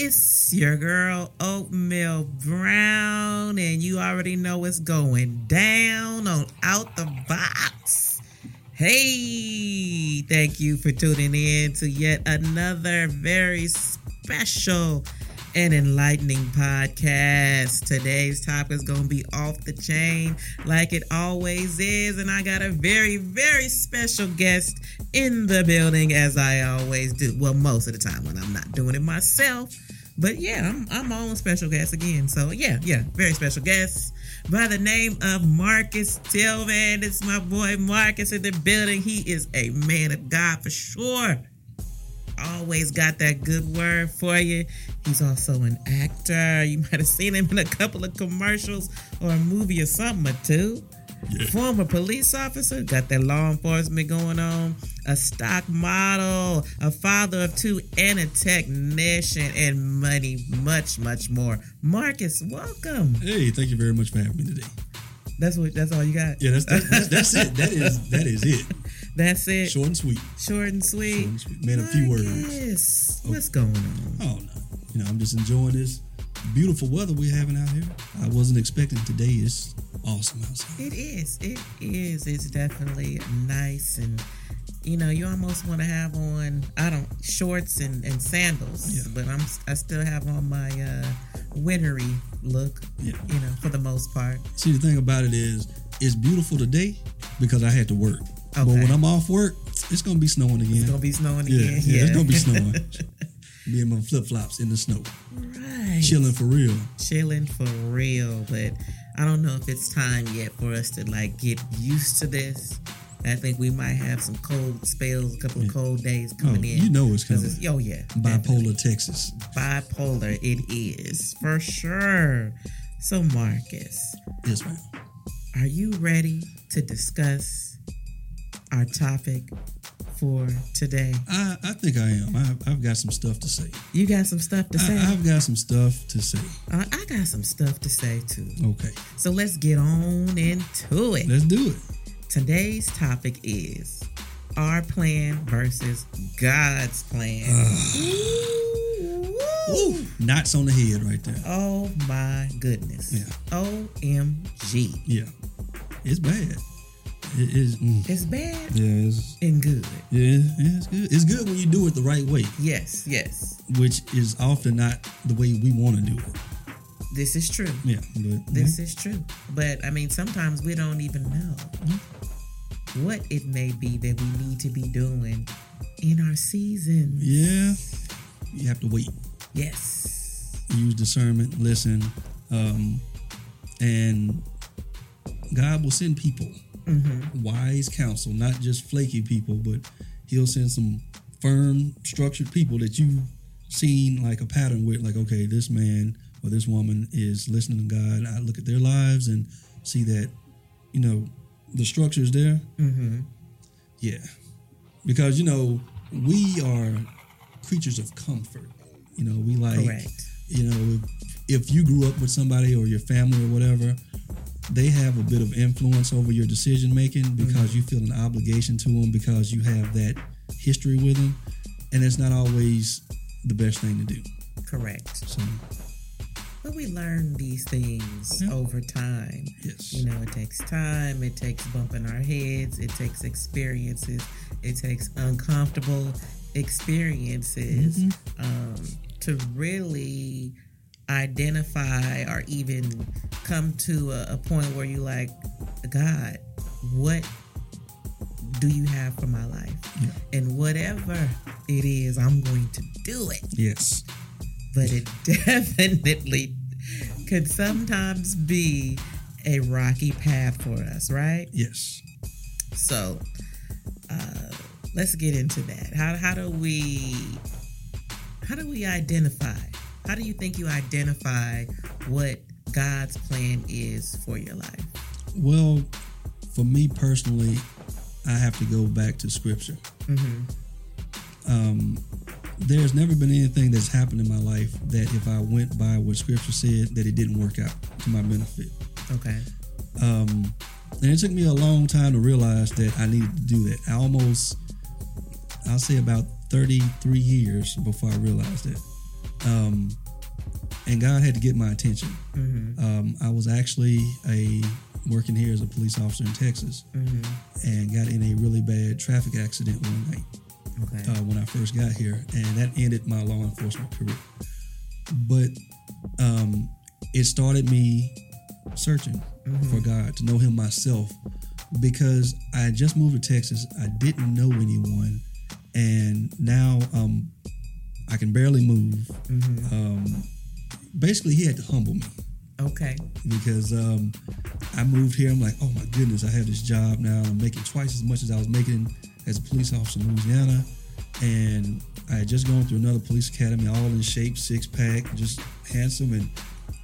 It's your girl Oatmeal Brown, and you already know what's going down on Out the Box. Hey, thank you for tuning in to yet another very special and enlightening podcast. Today's topic is going to be off the chain like it always is. And I got a very, very special guest in the building as I always do. Well, most of the time when I'm not doing it myself. But yeah, I'm, I'm my own special guest again. So yeah, yeah, very special guest by the name of Marcus Tillman. It's my boy Marcus in the building. He is a man of God for sure always got that good word for you. He's also an actor. You might have seen him in a couple of commercials or a movie or something or two. Yeah. Former police officer, got that law enforcement going on. A stock model, a father of two, and a technician, and money, much, much more. Marcus, welcome. Hey, thank you very much for having me today. That's what. That's all you got. Yeah, that's that's, that's it. That is that is it. That's it. Short and sweet. Short and sweet. Short and sweet. Man, a few words. Yes. Okay. What's going on? Oh no. You know, I'm just enjoying this beautiful weather we're having out here. I wasn't expecting today. It's awesome outside. It is. It is. It's definitely nice and you know, you almost want to have on I don't shorts and, and sandals, yeah. but I'm I still have on my uh wintry look. Yeah. You know, for the most part. See, the thing about it is, it's beautiful today because I had to work. Okay. But when I'm off work, it's gonna be snowing again. It's gonna be snowing yeah, again. Yeah, yeah, it's gonna be snowing. Me and my flip flops in the snow. Right. Chilling for real. Chilling for real. But I don't know if it's time yet for us to like get used to this. I think we might have some cold spells, a couple of cold days coming oh, in. You know it's coming. It's, oh yeah, bipolar definitely. Texas. Bipolar, it is for sure. So Marcus, yes, ma'am. Are you ready to discuss our topic for today? I, I think I am. I, have got some stuff to say. You got some stuff to say? I, have got some stuff to say. Uh, I got some stuff to say too. Okay. So let's get on into it. Let's do it. Today's topic is our plan versus God's plan. Ooh, knots on the head right there. Oh my goodness. Yeah. OMG. Yeah. It's bad. It is. Mm. It's bad. Yeah, it's and good. Yeah, yeah, it's good. It's good when you do it the right way. Yes, yes. Which is often not the way we want to do it. This is true. Yeah, but this yeah. is true. But I mean, sometimes we don't even know mm-hmm. what it may be that we need to be doing in our season. Yeah, you have to wait. Yes. Use discernment. Listen, um, and God will send people mm-hmm. wise counsel, not just flaky people, but he'll send some firm, structured people that you've seen like a pattern with, like, okay, this man or this woman is listening to God. I look at their lives and see that, you know, the structure is there. Mm-hmm. Yeah. Because, you know, we are creatures of comfort. You know, we like, Correct. you know, if, if you grew up with somebody or your family or whatever, they have a bit of influence over your decision making because mm-hmm. you feel an obligation to them because you have that history with them, and it's not always the best thing to do. Correct. So, but we learn these things yeah. over time. Yes. You know, it takes time. It takes bumping our heads. It takes experiences. It takes uncomfortable experiences mm-hmm. um, to really identify or even come to a, a point where you like, God, what do you have for my life? Yeah. And whatever it is, I'm going to do it. Yes. But it definitely could sometimes be a rocky path for us, right? Yes. So, uh, let's get into that. How, how do we how do we identify how do you think you identify what God's plan is for your life? Well, for me personally, I have to go back to Scripture. Mm-hmm. Um, there's never been anything that's happened in my life that if I went by what Scripture said, that it didn't work out to my benefit. Okay. Um, and it took me a long time to realize that I needed to do that. I almost, I'll say about 33 years before I realized that. Um, and God had to get my attention. Mm-hmm. Um, I was actually a working here as a police officer in Texas, Mm-hmm. and got in a really bad traffic accident one night Okay. uh, when I first got here, and that ended my law enforcement career. But um, it started me searching for God to know Him myself because I had just moved to Texas. I didn't know anyone, and now um, I can barely move. Mm-hmm. Um, basically, He had to humble me Okay. because um, I moved here. I'm like, oh my goodness, I have this job now. I'm making twice as much as I was making as a police officer in Louisiana. And I had just gone through another police academy, all in shape, six pack, just handsome, and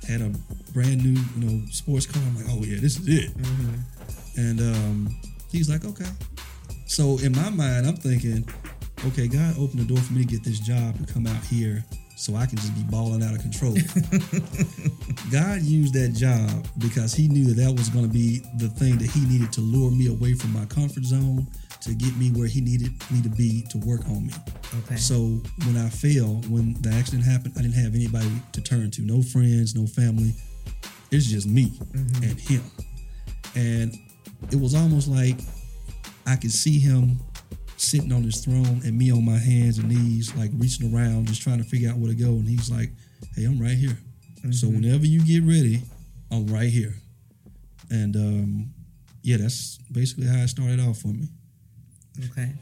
had a brand new, you know, sports car. I'm like, oh yeah, this is it. Mm-hmm. And um, he's like, okay. So in my mind, I'm thinking, okay, God opened the door for me to get this job to come out here so I can just be balling out of control. God used that job because he knew that that was going to be the thing that he needed to lure me away from my comfort zone to get me where he needed me to be to work on me. Okay. So when I fell, when the accident happened, I didn't have anybody to turn to, no friends, no family. It's just me Mhm. and him. And it was almost like I could see him sitting on his throne and me on my hands and knees, like reaching around, just trying to figure out where to go. And he's like, Hey, I'm right here. So Mhm. whenever you get ready, I'm right here. And um, yeah, that's basically how it started off for me. Okay.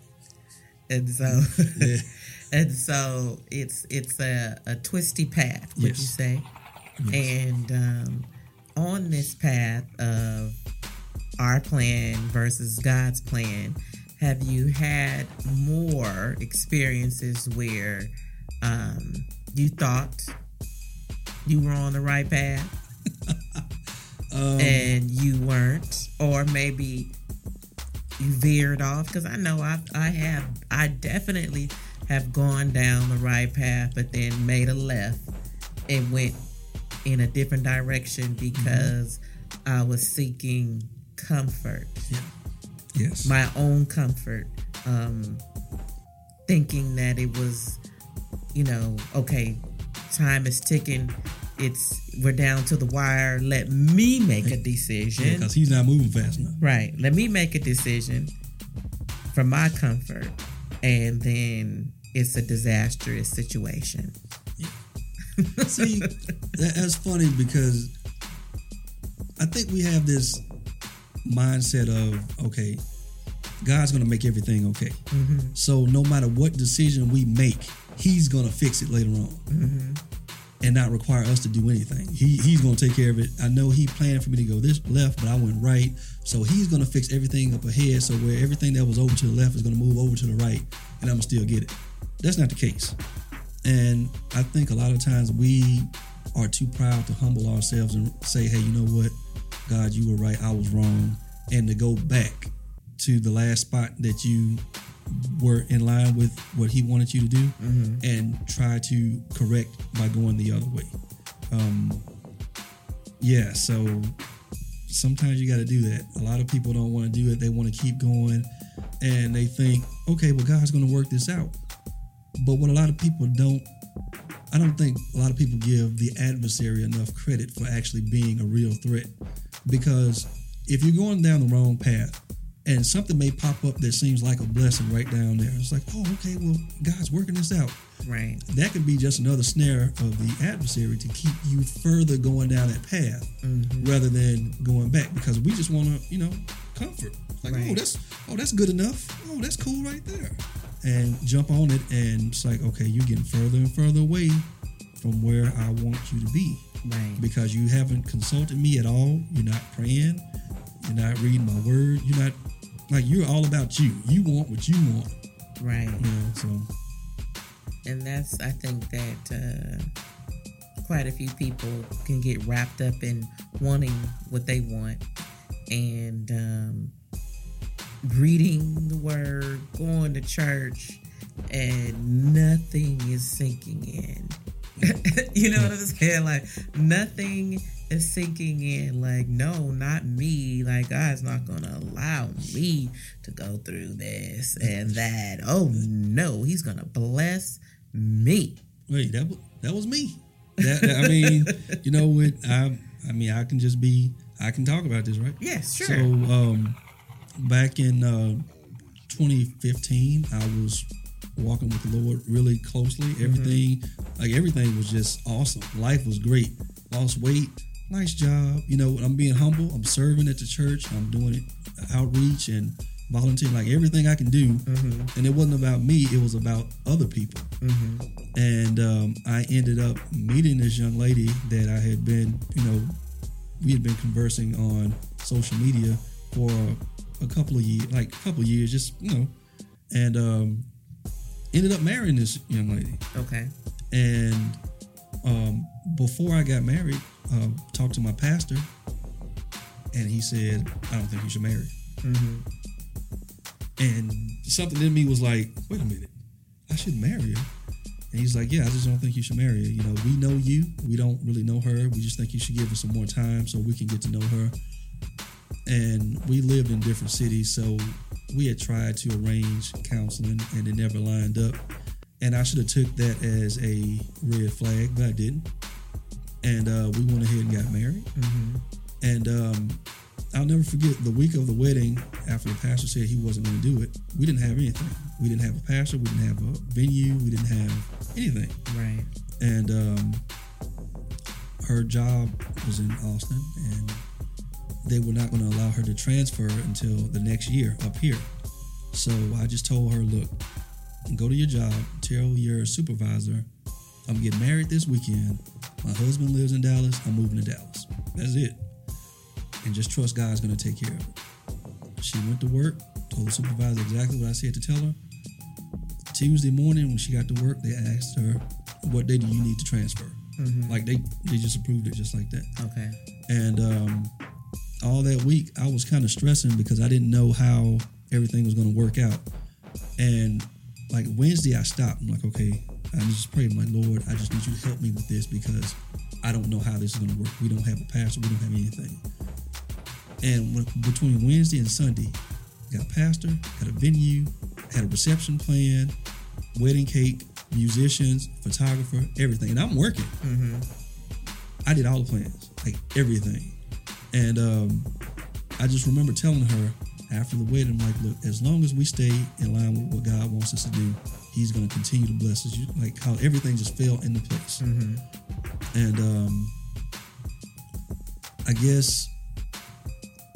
And so Yeah. and so it's it's a, a twisty path, would Yes. you say? Yes. And um, on this path of our plan versus God's plan, have you had more experiences where um, you thought you were on the right path? Um, and you weren't, or maybe you veered off? Because I know I I have I definitely have gone down the right path, but then made a left and went in a different direction because I was seeking comfort, yes. my own comfort, um, thinking that it was, you know, okay, time is ticking. It's we're down to the wire. Let me make a decision. because he's not moving fast enough. Right. Let me make a decision for my comfort, and then it's a disastrous situation. See, that, that's funny because I think we have this mindset of okay, God's going to make everything okay. Mm-hmm. So no matter what decision we make, He's going to fix it later on Mm-hmm. and not require us to do anything. He He's going to take care of it. I know He planned for me to go this left, but I went right. So He's going to fix everything up ahead. So where everything that was over to the left is going to move over to the right, and I'm gonna still get it. That's not the case. And I think a lot of times we are too proud to humble ourselves and say, hey, you know what? God, you were right. I was wrong. And to go back to the last spot that you were in line with what He wanted you to do Mm-hmm. and try to correct by going the other way. Um, yeah, so sometimes you got to do that. A lot of people don't want to do it. They want to keep going and they think, okay, well, God's going to work this out. But what a lot of people don't, I don't think a lot of people give the adversary enough credit for actually being a real threat. Because if you're going down the wrong path and something may pop up that seems like a blessing right down there, it's like, oh, okay, well, God's working this out. Right. that could be just another snare of the adversary to keep you further going down that path Mm-hmm. rather than going back because we just want to you know comfort. Like oh that's oh that's good enough. Oh that's cool right there. And jump on it and it's like okay you're getting further and further away from where i want you to be Right. because you haven't consulted me at all you're not praying you're not reading my word you're not like you're all about you you want what you want Right. you know so And that's I think that uh, quite a few people can get wrapped up in wanting what they want and um, reading the word, going to church, and nothing is sinking in. you know what I'm saying? Like nothing is sinking in. Like no, not me. Like God's not gonna allow me to go through this and that. Oh no, He's gonna bless me. Wait, that was that was me. That, that- I mean, you know what? I I mean, I can just be. I can talk about this, right? Yes, sure. So, um, back in uh, 2015, I was walking with the Lord really closely. Everything, like everything, was just awesome. Life was great. Lost weight, nice job. You know, I'm being humble. I'm serving at the church. I'm doing outreach and volunteering, like everything I can do. And it wasn't about me. It was about other people. And um, I ended up meeting this young lady that I had been, you know, we had been conversing on social media for a couple of years, like a couple of years, just you know, and um, ended up marrying this young lady. okay. And um, before I got married, uh, talked to my pastor, and he said, "I don't think you should marry." Mm-hmm. And something in me was like, "Wait a minute, I should marry her." And he's like, "Yeah, I just don't think you should marry her. You know, we know you. We don't really know her. We just think you should give her some more time so we can get to know her." And we lived in different cities, so we had tried to arrange counseling, and it never lined up. And I should have took that as a red flag, but I didn't. And uh, we went ahead and got married. Mm-hmm. And um, I'll never forget the week of the wedding after the pastor said he wasn't going to do it. We didn't have anything. We didn't have a pastor. We didn't have a venue. We didn't have anything. Right. And um, her job was in Austin, and they were not going to allow her to transfer until the next year up here. So I just told her, look, go to your job, tell your supervisor, I'm getting married this weekend. My husband lives in Dallas. I'm moving to Dallas. That's it. And just trust God's going to take care of it. She went to work, told the supervisor exactly what I said to tell her. Tuesday morning, when she got to work, they asked her, "What day do you need to transfer?" Mm-hmm. Like they they just approved it just like that. Okay. And um, all that week, I was kind of stressing because I didn't know how everything was going to work out. And like Wednesday, I stopped. I'm like, okay, I just prayed, like, Lord, I just need you to help me with this because I don't know how this is going to work. We don't have a pastor. We don't have anything. And when, between Wednesday and Sunday, got a pastor, got a venue, had a reception plan, wedding cake, musicians, photographer, everything. And I'm working. Mm-hmm. I did all the plans, like everything. And um, I just remember telling her after the wedding, I'm like, look, as long as we stay in line with what God wants us to do, He's going to continue to bless us. You- Like how everything just fell into place. Mm-hmm. And um, I guess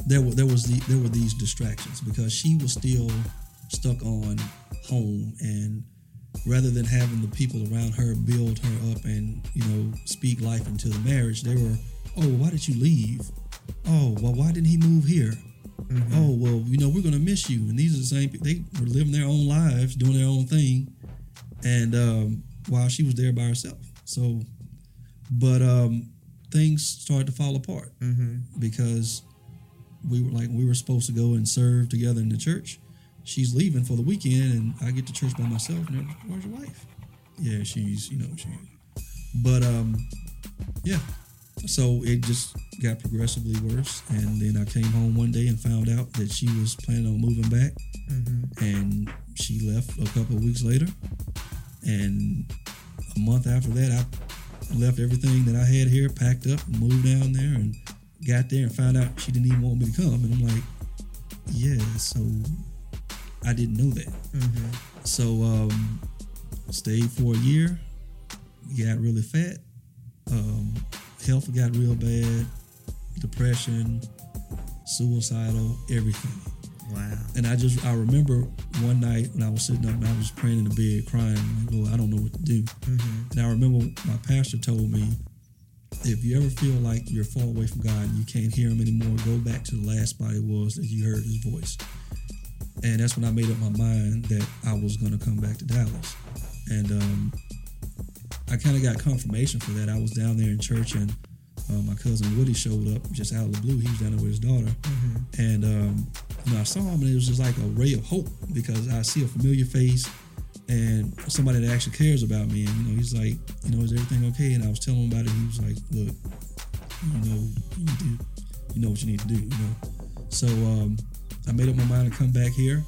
there were there was the, there were these distractions because she was still stuck on home and rather than having the people around her build her up and you know speak life into the marriage they were oh why did you leave oh well why didn't he move here oh well you know we're gonna miss you and these are the same they were living their own lives doing their own thing and um, while she was there by herself so but um, things started to fall apart Mm-hmm. because we were like we were supposed to go and serve together in the church. She's leaving for the weekend, and I get to church by myself. And where's your wife? Yeah, she's you know she. But um, yeah. So it just got progressively worse, and then I came home one day and found out that she was planning on moving back, Mm-hmm. and she left a couple of weeks later. And a month after that, I left everything that I had here, packed up, moved down there, and got there and found out she didn't even want me to come. And I'm like, yeah, so I didn't know that. Mm-hmm. So um, stayed for a year, got really fat, um, health got real bad, depression, suicidal, everything. Wow. And I just I remember one night when I was sitting up and I was praying in the bed crying, like, Lord, I don't know what to do. Mm-hmm. And I remember my pastor told me, if you ever feel like you're far away from God and you can't hear him anymore, go back to the last spot it was that you heard his voice. And that's when I made up my mind that I was gonna come back to Dallas. And um, I kind of got confirmation for that. I was down there in church and uh, my cousin Woody showed up just out of the blue. He was down there with his daughter. Mm-hmm. And um, you know, I saw him, and it was just like a ray of hope because I see a familiar face and somebody that actually cares about me. And you know, he's like, you know, is everything okay? And I was telling him about it. He was like, look, you know, you to, you know what you need to do. You know, so um, I made up my mind to come back here.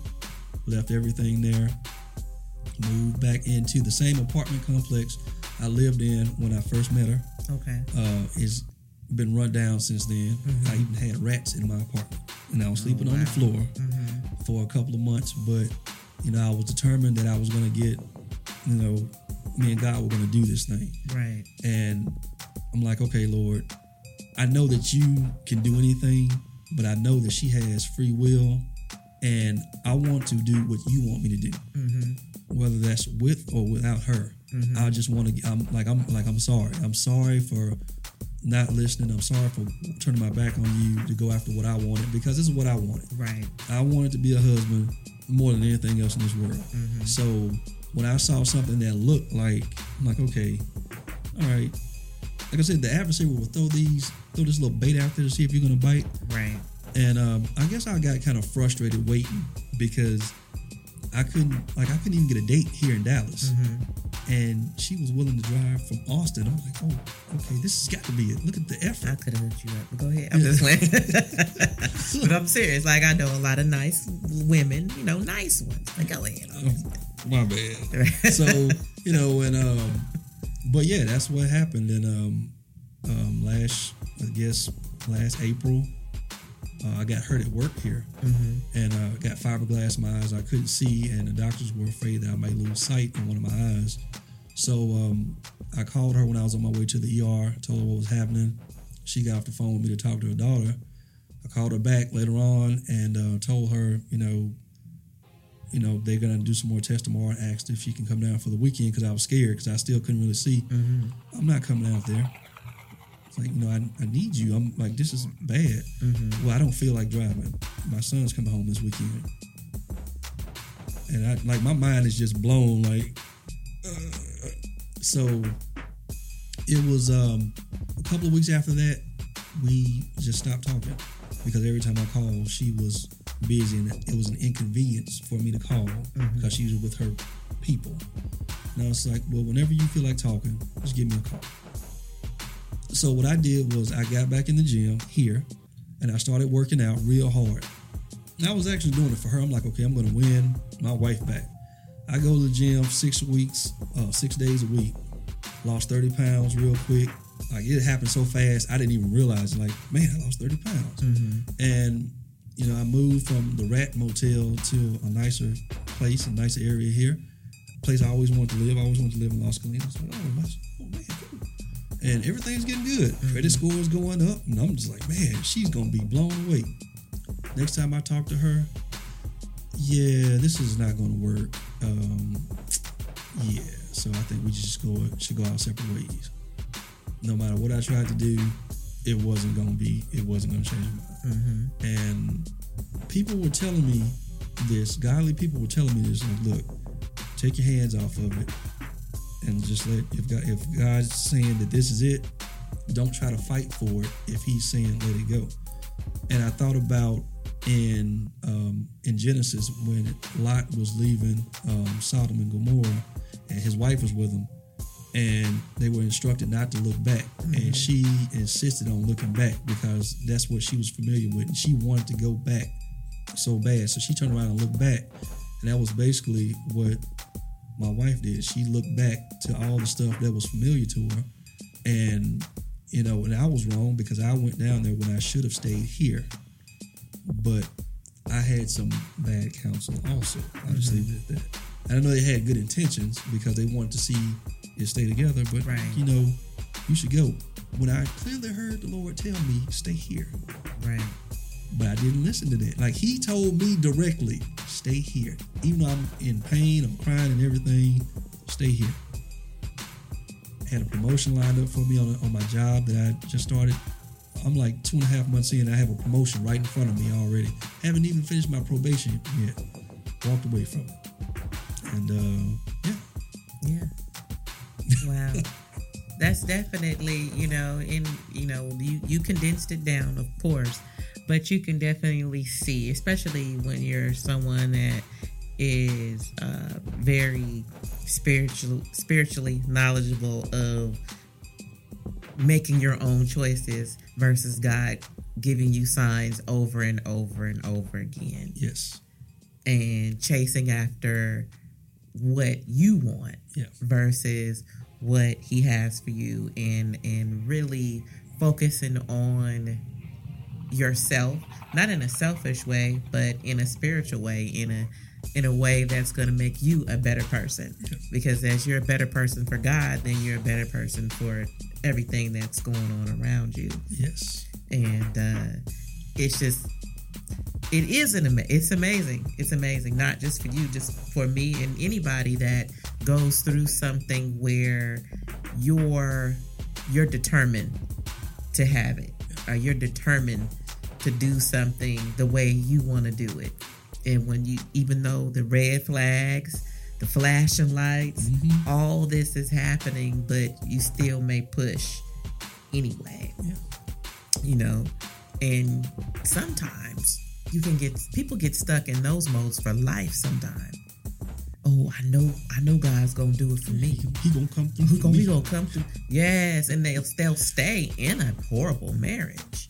Left everything there. Moved back into the same apartment complex I lived in when I first met her. Okay. Uh, it's been run down since then. Mm-hmm. I even had rats in my apartment, and I was sleeping oh, on the floor mm-hmm. for a couple of months. But you know, I was determined that I was going to get, you know, me and God were going to do this thing. Right. And I'm like, okay, Lord, I know that you can do anything, but I know that she has free will, and I want to do what you want me to do, mm-hmm. Whether that's with or without her. I just want to. I'm like, I'm like, I'm sorry. I'm sorry for not listening. I'm sorry for turning my back on you to go after what I wanted because this is what I wanted. Right. I wanted to be a husband more than anything else in this world. So when I saw something that looked like, I'm like, okay, all right. Like I said, the adversary will throw these, throw this little bait out there to see if you're gonna bite. Right. And um, I guess I got kind of frustrated waiting because I couldn't, like, I couldn't even get a date here in Dallas. And she was willing to drive from Austin. I'm like, oh, okay, this has got to be it. Look at the effort. I could have hooked you up. But go ahead. I'm just playing. but I'm serious. Like I know a lot of nice women, you know, nice ones. Like go ahead. Oh, my bad. so you know and um but yeah that's what happened and um um last i guess last april uh, i got hurt at work here and uh got fiberglass in my eyes i couldn't see and the doctors were afraid that i might lose sight in one of my eyes so um i called her when i was on my way to the er told her what was happening she got off the phone with me to talk to her daughter i called her back later on and uh, told her you know you know, they're gonna do some more tests tomorrow. and Asked if she can come down for the weekend because I was scared because I still couldn't really see. I'm not coming out there. It's like you know, I, I need you. I'm like this is bad. Well, I don't feel like driving. My son's coming home this weekend, and I like my mind is just blown. Like, uh, so it was um, a couple of weeks after that we just stopped talking because every time I called, she was busy and it was an inconvenience for me to call because she was with her people. And I was like, well, whenever you feel like talking, just give me a call. So what I did was I got back in the gym here and I started working out real hard. And I was actually doing it for her. I'm like, okay, I'm going to win my wife back. I go to the gym six weeks, uh, six days a week. Lost 30 pounds real quick. Like it happened so fast, I didn't even realize. Like, man, I lost 30 pounds. And you know, I moved from the Rat Motel to a nicer place, a nicer area here. Place I always wanted to live. I always wanted to live in Las Colinas. Like, oh, And everything's getting good. Credit score is going up, and I'm just like, man, she's gonna be blown away. Next time I talk to her, yeah, this is not gonna work. Um, yeah, so I think we just go should go our separate ways. No matter what I tried to do, it wasn't gonna be. It wasn't gonna change my mind. And people were telling me this. Godly people were telling me this. Like, look, take your hands off of it, and just let. If God, if God's saying that this is it, don't try to fight for it. If He's saying let it go. And I thought about in um, in Genesis when Lot was leaving um, Sodom and Gomorrah, and his wife was with him, and they were instructed not to look back, and she insisted on looking back because that's what she was familiar with, and she wanted to go back so bad. So she turned around and looked back, and that was basically what my wife did. She looked back to all the stuff that was familiar to her, and you know, and I was wrong because I went down there when I should have stayed here. But I had some bad counsel also. I'll just mm-hmm. leave it at that. And I know they had good intentions because they wanted to see it stay together, but Right. you know, you should go. When I clearly heard the Lord tell me, stay here. Right. But I didn't listen to that. Like he told me directly, stay here. Even though I'm in pain, I'm crying and everything, stay here. Had a promotion lined up for me on, on my job that I just started. I'm like two and a half months in. I have a promotion right in front of me already. Haven't even finished my probation yet. Walked away from it. And uh, yeah, Yeah. Wow. That's definitely, you know, in you know, you you condensed it down, of course, but you can definitely see, especially when you're someone that is uh, very spiritual, spiritually knowledgeable of making your own choices versus God giving you signs over and over and over again. Yes, and chasing after what you want yeah, versus what he has for you and and really focusing on yourself not in a selfish way but in a spiritual way in a in a way that's going to make you a better person. Because as you're a better person for god then you're a better person for everything that's going on around you. Yes. and uh, it's just it is an ama- it's amazing. It's amazing. Not just for you just for me and anybody that goes through something where you're you're determined to have it or you're determined to do something the way you want to do it. And when you even though the red flags the flashing lights mm-hmm. all this is happening but you still may push anyway. Yeah. you know and sometimes you can get people get stuck in those modes for life sometimes oh i know i know god's gonna do it for me. He, he gonna come through. he gonna, he gonna come through. Yes and they'll they'll stay in a horrible marriage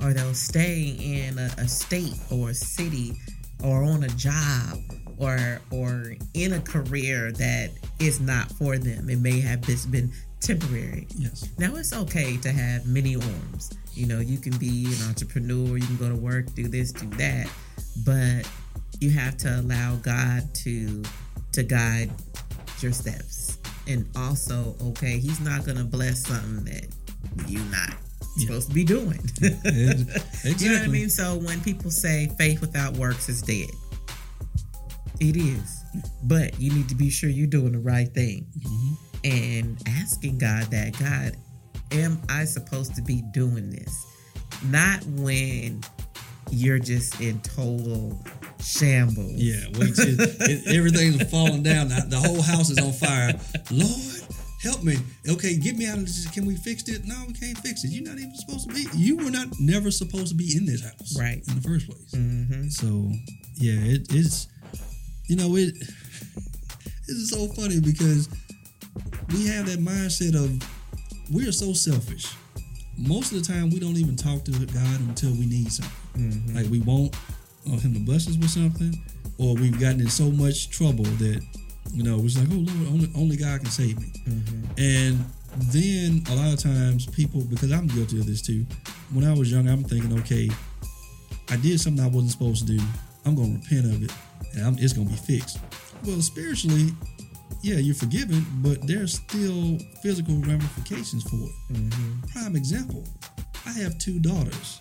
or they'll stay in a, a state or a city or on a job or or in a career that is not for them it may have just been temporary Yes. now it's okay to have many arms. You know, you can be an entrepreneur, you can go to work, do this, do that, but you have to allow God to to guide your steps. And also, okay, he's not gonna bless something that you're not. Supposed to be doing. Exactly. You know what I mean? So when people say faith without works is dead, it is. But you need to be sure you're doing the right thing Mhm. and asking God that God, am I supposed to be doing this? Not when you're just in total shambles. Yeah, wait till it, everything's falling down. The whole house is on fire. Lord, help me. Okay, get me out of this. Can we fix it? No, we can't fix it. You're not even supposed to be. You were not never supposed to be in this house, Right. In the first place. hmm So yeah, it, it's you know it. This is so funny because we have that mindset of we are so selfish. Most of the time, we don't even talk to God until we need something. hmm Like we want uh, Him to bless us with something, or we've gotten in so much trouble that you know it's like, oh Lord, only only God can save me. hmm And then a lot of times people, because I'm guilty of this too. When I was young, I'm thinking, okay, I did something I wasn't supposed to do. I'm going to repent of it, and I'm, it's going to be fixed. Well, spiritually, yeah, you're forgiven, but there's still physical ramifications for it. hmm Prime example: I have two daughters.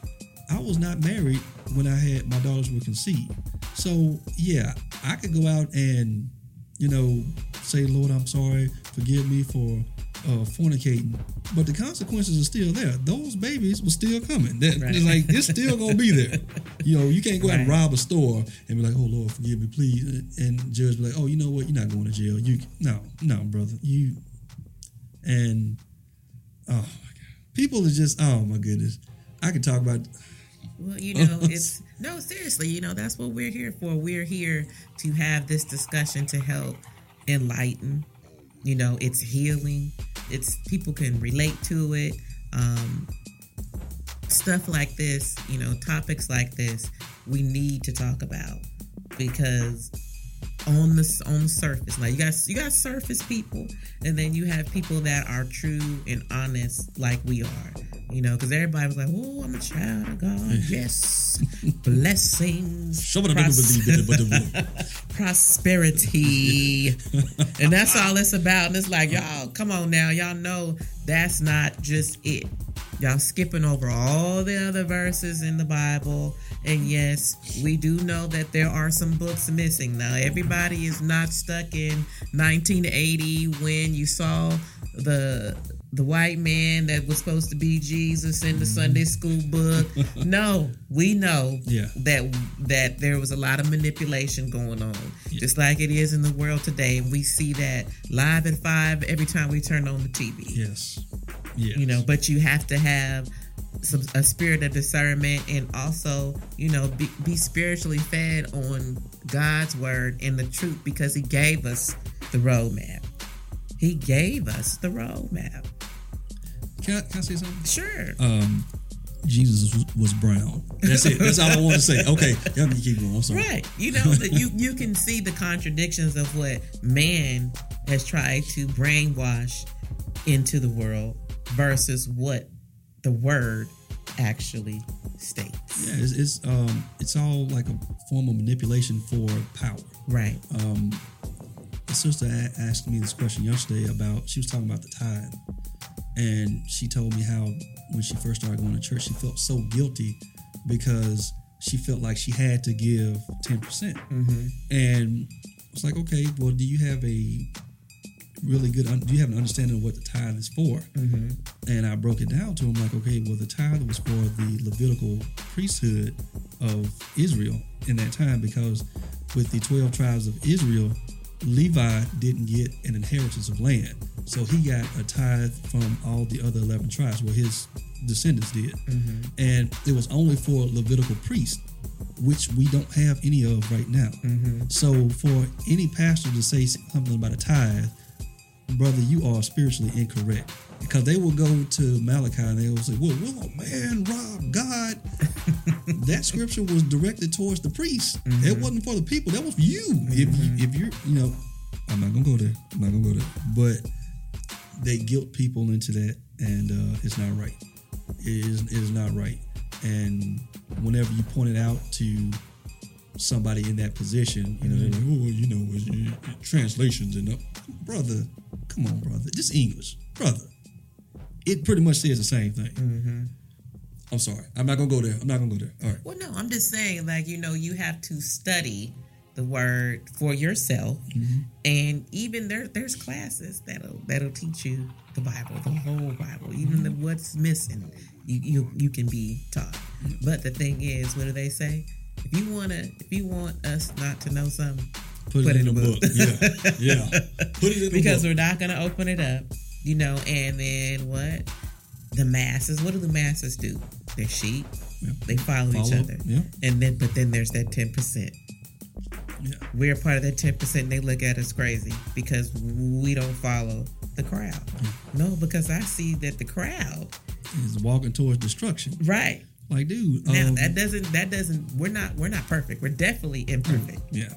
I was not married when I had my daughters were conceived. So yeah, I could go out and you know say, Lord, I'm sorry, forgive me for uh, fornicating, but the consequences are still there. Those babies were still coming. That, Right. It's like it's still gonna be there. You know, you can't go out and rob a store and be like, "Oh Lord, forgive me, please," and judge be like, "Oh, you know what? You're not going to jail. You no, no, brother. You and oh my god, people are just oh my goodness. I could talk about Well, you know, it's no, seriously, you know, that's what we're here for. We're here to have this discussion to help enlighten. You know, it's healing. It's people can relate to it. Um, stuff like this, you know, topics like this, we need to talk about because on the on the surface, now you got you got surface people, and then you have people that are true and honest, like we are. You know, because everybody was like, "Oh, I'm a child of God." Yes, blessings, pros- prosperity, and that's all it's about. And it's like, y'all, come on now, y'all know that's not just it. Y'all skipping over all the other verses in the Bible. And yes, we do know that there are some books missing. Now, everybody is not stuck in 1980 when you saw the the white man that was supposed to be Jesus in the mm-hmm. Sunday school book. No, we know Yeah. that that there was a lot of manipulation going on, just like it is in the world today. We see that live at five every time we turn on the TV yes, yes, you know but you have to have some a spirit of discernment and also you know be, be spiritually fed on god's word and the truth because he gave us the roadmap he gave us the roadmap Can I, can I say something? sure Um, Jesus was, brown. That's it. That's all I want to say. Okay, y'all can keep going. I'm sorry. right you know that you you can see the contradictions of what man has tried to brainwash into the world versus what the word actually states. Yeah, it's, it's um it's all like a form of manipulation for power. Right. Um, a sister a- asked me this question yesterday about she was talking about the tithe, and she told me how when she first started going to church, she felt so guilty because she felt like she had to give ten percent, Mm-hmm. and it's like, okay, well, do you have a really good? Do you have an understanding of what the tithe is for? Mm-hmm. And I broke it down to him like, okay, well, the tithe was for the Levitical priesthood of Israel in that time because with the 12 tribes of Israel, Levi didn't get an inheritance of land. So he got a tithe from all the other 11 tribes, well, his descendants did. Mm-hmm. And it was only for Levitical priests, which we don't have any of right now. Mm-hmm. So for any pastor to say something about a tithe, brother, you are spiritually incorrect. Because they will go to Malachi and they will say, Well, will man rob God? that scripture was directed towards the priest. Mm-hmm. It wasn't for the people. That was for you. If you mm-hmm. if you're you know, I'm not gonna go there. I'm not gonna go there. But they guilt people into that and uh, it's not right. It is it is not right. And whenever you point it out to somebody in that position, you know, they're mm-hmm. like, oh, you know, translations and brother, come on, brother, just English, brother. It pretty much says the same thing. Mm-hmm. I'm sorry, I'm not gonna go there. I'm not gonna go there. All right, Well, no, I'm just saying, like, you know, you have to study the word for yourself. Mm-hmm. And even there there's classes that'll that'll teach you the Bible, the whole Bible, even the what's missing. You you you can be taught. But the thing is, what do they say? If you wanna if you want us not to know something, put, Put it in it the in book. Yeah, yeah. Put it in the because we're not gonna open it up, you know, and then what? The masses, what do the masses do? They're sheep. Yeah. They follow, each Follow, other. yeah. And then but then there's that ten percent. Yeah. we're part of that 10% and they look at us crazy because we don't follow the crowd. No, because I see that the crowd, Is walking towards destruction. right. Like, dude. Now um, that doesn't that doesn't we're not we're not perfect. We're definitely imperfect. yeah.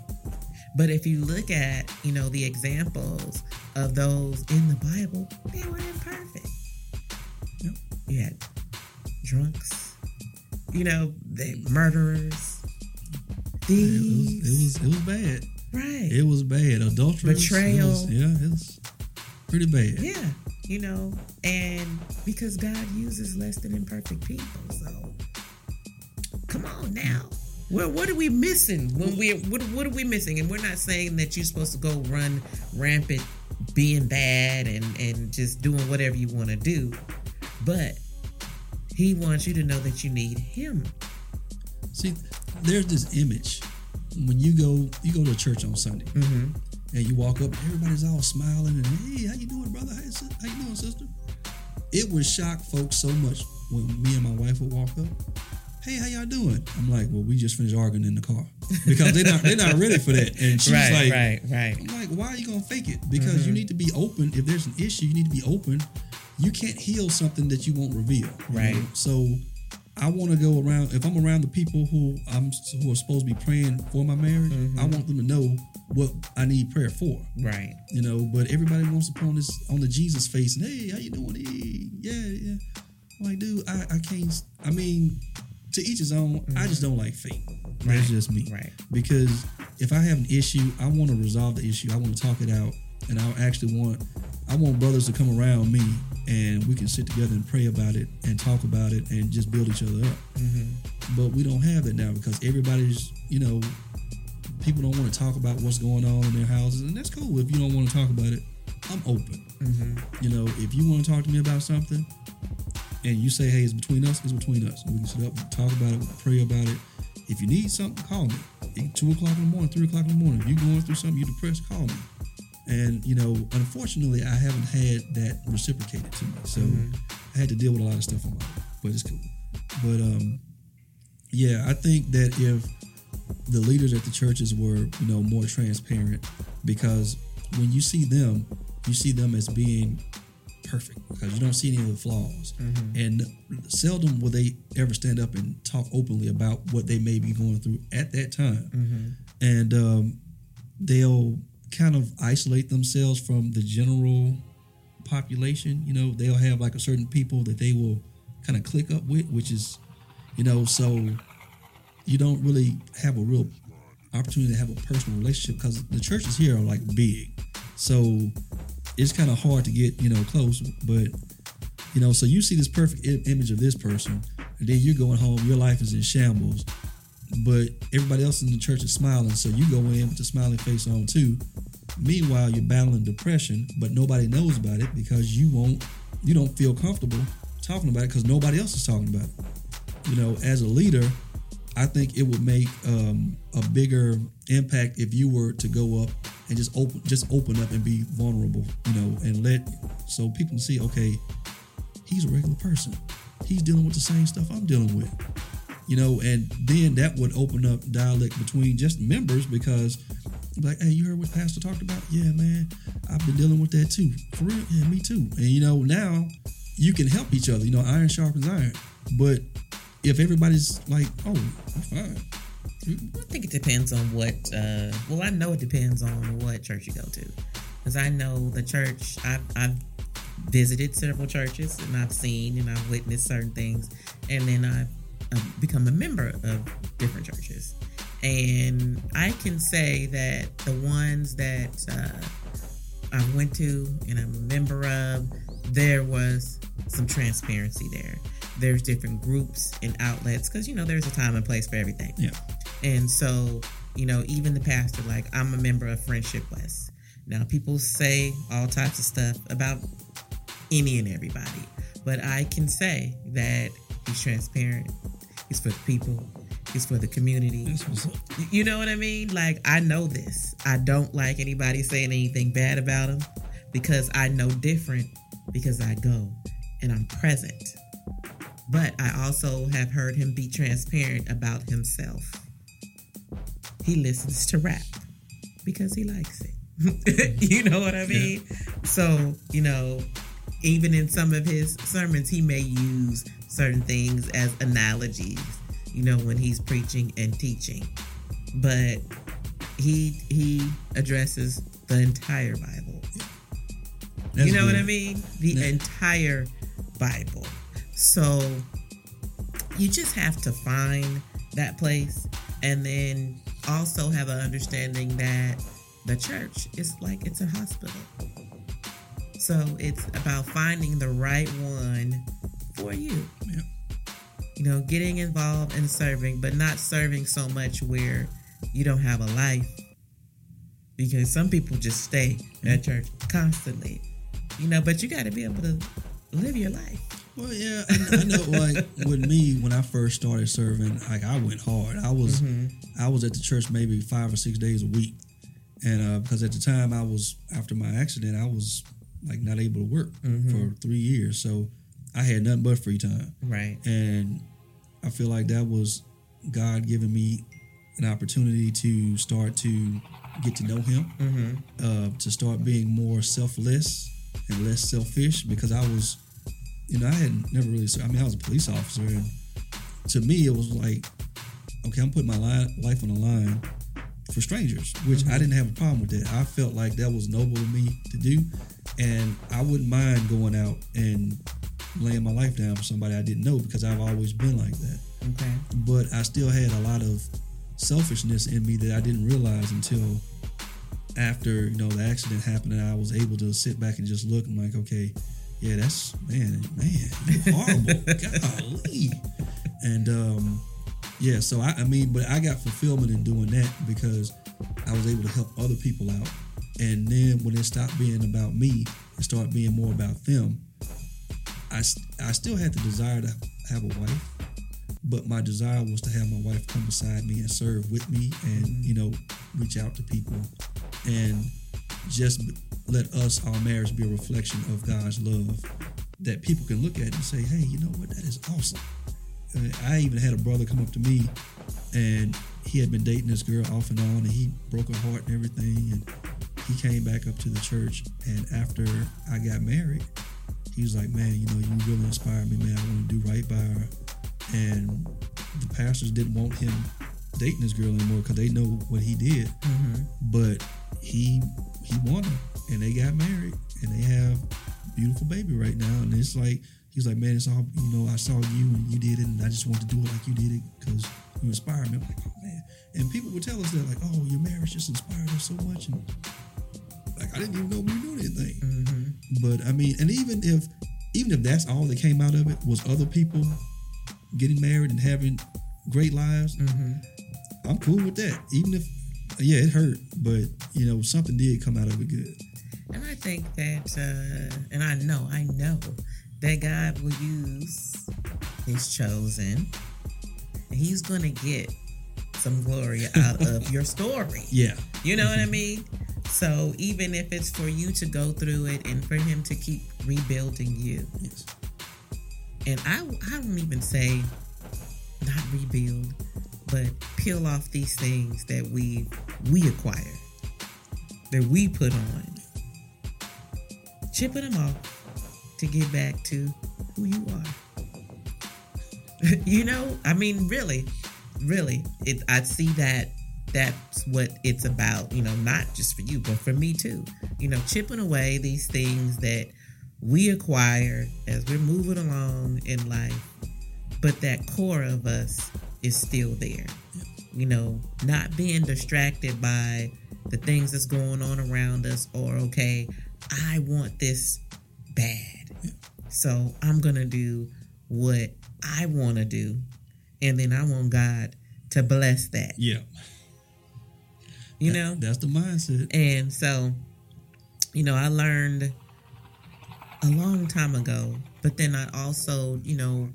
But if you look at, you know, the examples of those in the Bible, they were imperfect. Yep. You had drunks, you know, they murderers, It was, it was it was bad. right. It was bad. Adultery. Betrayal. yeah, it was pretty bad. Yeah, you know, and because God uses less than imperfect people, so come on now. Well, what are we missing when we what, what are we missing? And we're not saying that you're supposed to go run rampant, being bad and and just doing whatever you want to do, but He wants you to know that you need Him. See, there's this image when you go you go to church on Sunday Mm-hmm. and you walk up, everybody's all smiling and hey, how you doing, brother? How you, how you doing, sister? It would shock folks so much when me and my wife would walk up. Hey, how y'all doing? I'm like, well, we just finished arguing in the car because they're not they're not ready for that. And she's Right, like, right, right. I'm like, why are you gonna fake it? Because you mm-hmm. need to be open. If there's an issue, you need to be open. You can't heal something that you won't reveal. you Right. know? So I want to go around. If I'm around the people who I'm who are supposed to be praying for my marriage, I mm-hmm. want them to know what I need prayer for. Right. You know, but everybody wants to put on this on the Jesus face and hey, how you doing? Hey, yeah, yeah. I'm like, dude, I, I can't. I mean, to each his own. I just don't like fake. That's just me Right. because if I have an issue, I want to resolve the issue. I want to talk it out, and I actually want I want brothers to come around me, and we can sit together and pray about it and talk about it and just build each other up. Mm-hmm. But we don't have that now because everybody's you know people don't want to talk about what's going on in their houses, and that's cool. If you don't want to talk about it, I'm open. Mm-hmm. You know, if you want to talk to me about something, and you say, "Hey, it's between us," it's between us. We can sit up, talk about it, pray about it. If you need something, call me. At Two o'clock in the morning, three o'clock in the morning. If you're going through something, you're depressed, call me. And you know, unfortunately, I haven't had that reciprocated to me, so I had to deal with a lot of stuff my own. But it's cool. But um, yeah, I think that if the leaders at the churches were, you know, more transparent, because when you see them, you see them as being perfect because you don't see any of the flaws. And seldom will they ever stand up and talk openly about what they may be going through at that time. And um, they'll kind of isolate themselves from the general population. You know, they'll have like a certain people that they will kind of click up with, which is, you know, so you don't really have a real opportunity to have a personal relationship because the churches here are like big. So it's kind of hard to get, you know, close. But, you know, so you see this perfect I- image of this person, and then you're going home, your life is in shambles. But everybody else in the church is smiling, so you go in with a smiling face on too. Meanwhile, you're battling depression, but nobody knows about it because you won't, you don't feel comfortable talking about it because nobody else is talking about it. You know, as a leader, I think it would make um, a bigger impact if you were to go up and just open, just open up and be vulnerable. You know, and let so people see, okay, he's a regular person. He's dealing with the same stuff I'm dealing with. You know, and then that would open up dialect between just members because like, hey, you heard what Pastor talked about? Yeah, man, I've been dealing with that too. For real? Yeah, me too. And you know, now you can help each other. You know, iron sharpens iron. But if everybody's like, oh, I'm fine. I think it depends on what. Uh, well, I know it depends on what church you go to, because I know the church. I've, I've visited several churches and I've seen and I've witnessed certain things, and then I've, I've become a member of different churches, and I can say that the ones that uh, I went to and I'm a member of, there was some transparency there. There's different groups and outlets because you know there's a time and place for everything. Yeah. And so, you know, even the pastor, like, I'm a member of Friendship West. Now, people say all types of stuff about any and everybody, but I can say that he's transparent. He's for the people. He's for the community. That's what's up. You know what I mean? Like, I know this. I don't like anybody saying anything bad about him because I know different because I go and I'm present. But I also have heard him be transparent about himself. He listens to rap because he likes it. you know what I mean? So, you know, even in some of his sermons, he may use certain things as analogies, you know, when he's preaching and teaching. But he he addresses the entire Bible. That's you know what. I mean? The Yeah. entire Bible. So you just have to find that place and then also have an understanding that the church is like it's a hospital. So it's about finding the right one for you. Yeah. You know, getting involved and serving, but not serving so much where you don't have a life. Because some people just stay at mm-hmm. church constantly. You know, but you got to be able to live your life. Well, yeah, I, I know. Like with me, when I first started serving, like I went hard. I was, I was at the church maybe five or six days a week, and uh, because at the time I was after my accident, I was like not able to work for three years, so I had nothing but free time, Right. and I feel like that was God giving me an opportunity to start to get to know Him, Mm-hmm. uh, to start being more selfless and less selfish because I was, you know, I had never really. I mean, I was a police officer, and to me, it was like, okay, I'm putting my li- life on the line for strangers, which I mm-hmm. didn't have a problem with that. I felt like that was noble of me to do, and I wouldn't mind going out and laying my life down for somebody I didn't know because I've always been like that Okay. but I still had a lot of selfishness in me that I didn't realize until after you know the accident happened and I was able to sit back and just look and like okay yeah that's man man you horrible. Golly. And um yeah so I, I mean but I got fulfillment in doing that because I was able to help other people out. And then when it stopped being about me and started being more about them. I, I still had the desire to have a wife but my desire was to have my wife come beside me and serve with me and you know reach out to people. And just let us our marriage be a reflection of god's love that people can look at and say hey you know what that is awesome And i even had a brother come up to me and he had been dating this girl off and on and he broke her heart and everything and he came back up to the church and after i got married he was like man you know you really inspired me man i want to do right by her and the pastors didn't want him dating this girl anymore because they know what he did. Mm-hmm. But he he won her, and they got married, and they have a beautiful baby right now. And it's like he's like, man, it's all you know. I saw you and you did it, and I just want to do it like you did it because you inspired me. I'm like, oh man. And people would tell us that like, oh, your marriage just inspired us so much, and like I didn't even know we were doing anything. Mm-hmm. But I mean, and even if even if that's all that came out of it was other people getting married and having great lives, Mm-hmm. I'm cool with that. Even if yeah, it hurt, but you know something did come out of it good. And I think that, uh, and I know, I know that God will use His chosen, and He's going to get some glory out of your story. Yeah, You know what I mean? So even if it's for you to go through it and for Him to keep rebuilding you, yes, and I, I don't even say not rebuild, but peel off these things that we we acquire, that we put on, chipping them off to get back to who you are. you know, I mean, really, really, it. I see that that's what it's about. You know, not just for you, but for me too. You know, chipping away these things that we acquire as we're moving along in life, but that core of us is still there. You know, not being distracted by the things that's going on around us, or okay, I want this bad. So I'm going to do what I want to do. And then I want God to bless that, yeah. you That- know? that's the mindset. And so, you know, I learned a long time ago, but then I also, you know,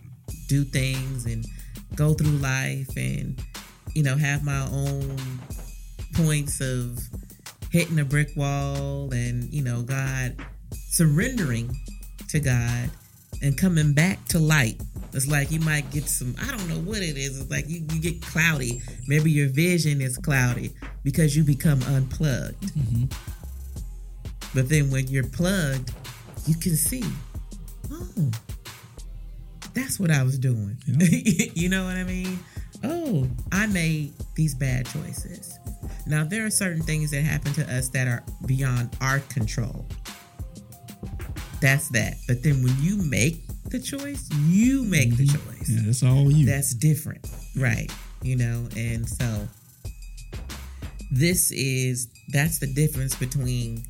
do things and go through life and, you know, have my own points of hitting a brick wall and, you know, God surrendering to God and coming back to light. It's like you might get some, I don't know what it is. It's like you, you get cloudy. Maybe your vision is cloudy because you become unplugged. Mhm. But then when you're plugged, you can see, oh, that's what I was doing. Yeah. you know what I mean? Oh, I made these bad choices. Now, there are certain things that happen to us that are beyond our control. That's that. But then when you make the choice, you make the mm-hmm. choice Yeah, that's all you. that's different right you know and so this is that's the difference between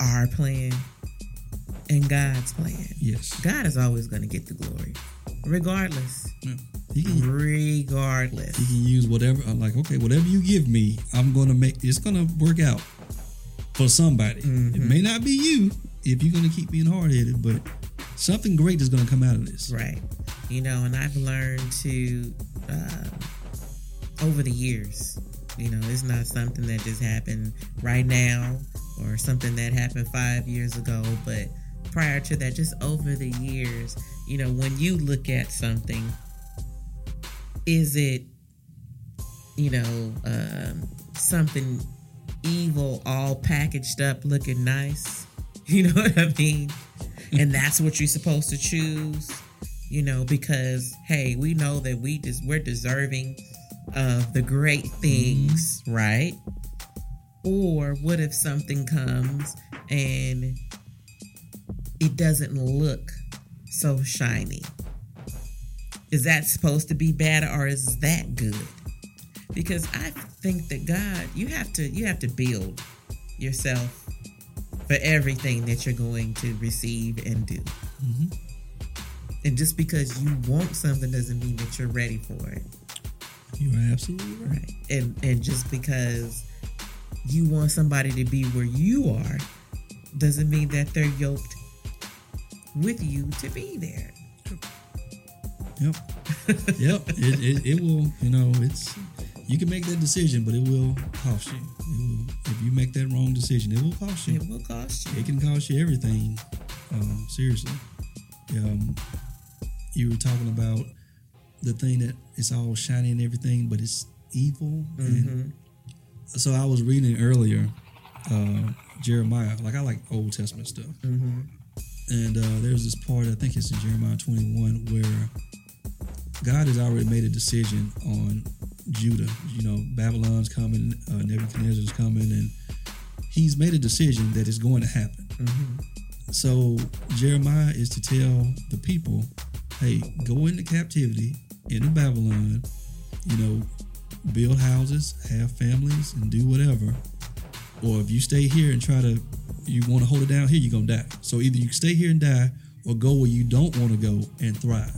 our plan and god's plan yes. god is always going to get the glory regardless Yeah. He can regardless he can use whatever. I'm like, okay, whatever you give me, I'm gonna make. It's gonna work out for somebody. It Mhm. may not be you if you're gonna keep being hard headed, but something great is gonna come out of this. right you know and i've learned to uh, over the years you know it's not something that just happened right now or something that happened five years ago but prior to that just over the years you know when you look at something is it you know um, something evil all packaged up looking nice? You know what i mean? And that's what you're supposed to choose you know because hey we know that we just we're deserving of the great things right? Or what if something comes and it doesn't look so shiny. Is that supposed to be bad or is that good? Because i think that god you have to you have to build yourself for everything that you're going to receive and do. Mhm. and just because you want something doesn't mean that you're ready for it. You are absolutely right. right. And and just because you want somebody to be where you are doesn't mean that they're yoked with you to be there Yep. yep. It, it, it will, you know, it's, you can make that decision, but it will cost you. It will, if you make that wrong decision, it will cost you. it will cost you It can cost you everything. Um, seriously. Um, you were talking about the thing that it's all shiny and everything, but it's evil. Mhm. so I was reading earlier, uh, Jeremiah. Like I like Old Testament stuff. Mhm. And uh, there's this part, I think it's in Jeremiah 21, where God has already made a decision on Judah. You know, Babylon's coming, uh, Nebuchadnezzar's coming, and he's made a decision that is going to happen. So Jeremiah is to tell the people, hey, go into captivity into Babylon, you know, build houses, have families, and do whatever. Or if you stay here and try to, you want to hold it down here, you're gonna die. So either you stay here and die, or go where you don't want to go and thrive.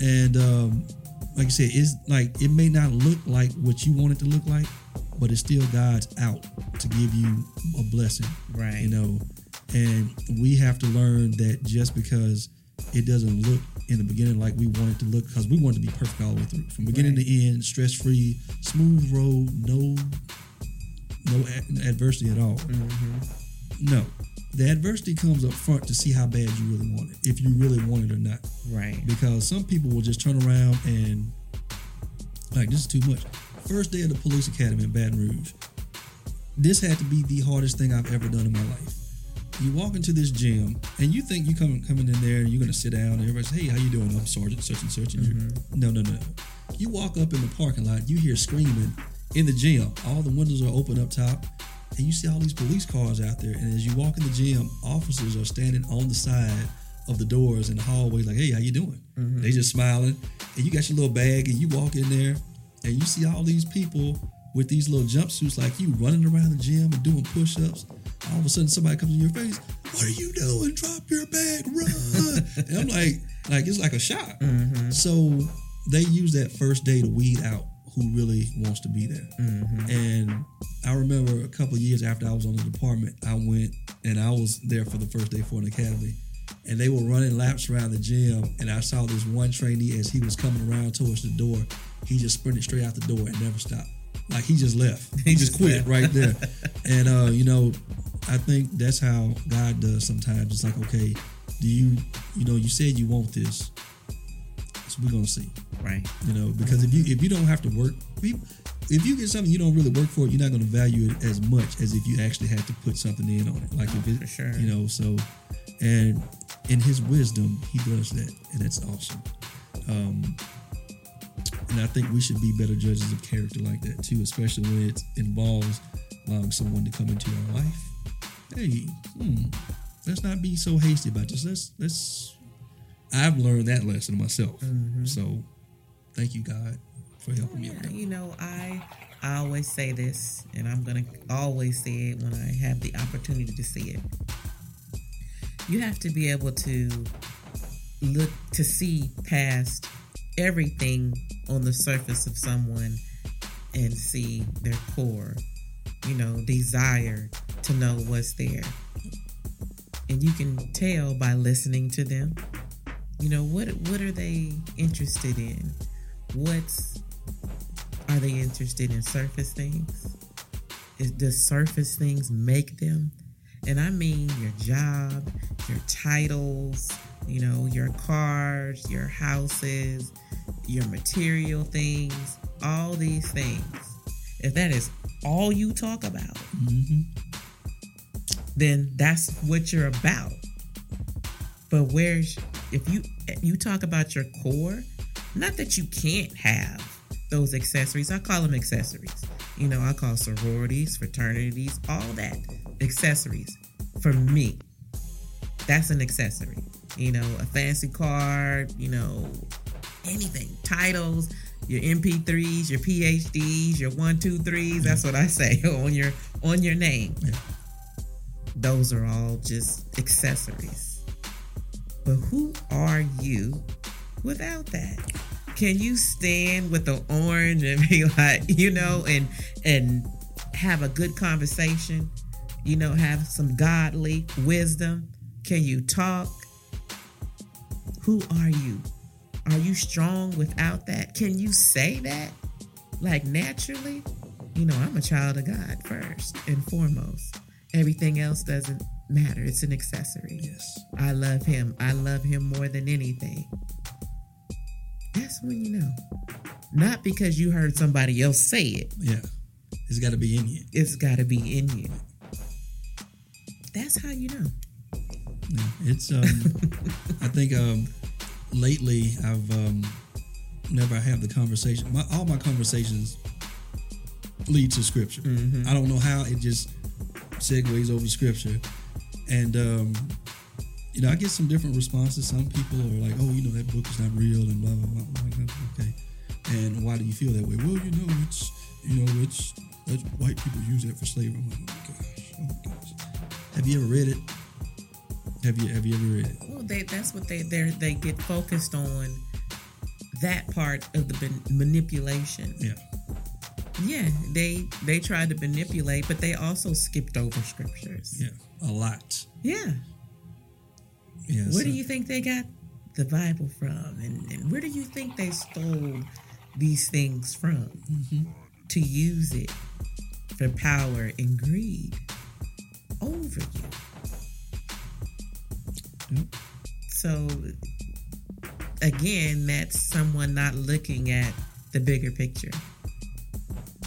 And um, like I said, it's like it may not look like what you want it to look like, but it's still God's out to give you a blessing. Right. You know, and we have to learn that just because it doesn't look in the beginning like we want it to look, because we want it to be perfect all the way through, from beginning Right. to end, stress free, smooth road, no, no adversity at all. No, the adversity comes up front to see how bad you really want it, if you really want it or not Right. because some people will just turn around and like this is too much. First day of the police academy in Baton Rouge. This had to be the hardest thing I've ever done in my life. You walk into this gym and you think you come coming in there and you're gonna sit down and everybody's hey how you doing I'm sergeant such and such and you mm-hmm. no no no you walk up in the parking lot you hear screaming in the gym all the windows are open up top and you see all these police cars out there and as you walk in the gym officers are standing on the side of the doors in the hallway like hey how you doing? Mm-hmm. They just smiling. And you got your little bag and you walk in there and you see all these people with these little jumpsuits like you running around the gym and doing push-ups. All of a sudden somebody comes in your face what are you doing? Drop your bag run. And i'm like like it's like a shot mm-hmm. so they use that first day to weed out who really wants to be there. And i remember a couple of years after i was on the department i went and i was there for the first day for an academy. And they were running laps around the gym and i saw this one trainee as he was coming around towards the door he just sprinted straight out the door and never stopped. Like he just left. He just quit right there. And uh you know i think that's how god does sometimes. It's like okay do you you know you said you want this so we're gonna see Right. you know because if you if you don't have to work if you get something you don't really work for you're not going to value it as much as if you actually had to put something in on it like if it sure. you know so and in his wisdom he does that and that's awesome um and i think we should be better judges of character like that too especially when it involves allowing someone to come into our life hey hmm, let's not be so hasty about this let's let's i've learned that lesson myself mm-hmm. so thank you god for helping me with You know, I I always say this, and I'm gonna always say it when I have the opportunity to see it. You have to be able to look to see past everything on the surface of someone and see their core, you know, desire to know what's there. And you can tell by listening to them. You know, what what are they interested in? What's are they interested in surface things? Is does surface things make them? And I mean your job, your titles, you know, your cars, your houses, your material things, all these things. If that is all you talk about, hmm then that's what you're about. But where's if you you talk about your core, not that you can't have those accessories. I call them accessories. You know, I call sororities, fraternities, all that accessories. For me, that's an accessory. You know, a fancy card, you know, anything, titles, your MP3s, your PhDs, your one, two, threes. That's what I say on your on your name. Those are all just accessories. But who are you without that? Can you stand with the orange and be like, you know, and and have a good conversation? You know, have some godly wisdom? Can you talk? Who are you? Are you strong without that? Can you say that? Like naturally? You know, I'm a child of God first and foremost. Everything else doesn't matter. It's an accessory. yes I love him. I love him more than anything. That's when you know. Not because you heard somebody else say it. yeah it's got to be in you It's got to be in you. That's how you know. Yeah, it's um I think um lately I've um whenever I have the conversation my all my conversations lead to scripture. I don't know how it just segues over scripture, and um, you know I get some different responses. Some people are like, "Oh, you know that book is not real," and blah blah blah. Like, okay, and why do you feel that way? Well, you know it's you know it's that's white people use that for slavery. I'm like, oh my gosh, oh my gosh. Have you ever read it? Have you have you ever read it? Well, they that's what they they they get focused on that part of the manipulation. Yeah. Yeah, they they tried to manipulate, but they also skipped over scriptures. Yeah, a lot. Yeah. Yeah. Where do you think they got the Bible from, and, and where do you think they stole these things from mm-hmm. to use it for power and greed over you? Yep. So again, that's someone not looking at the bigger picture,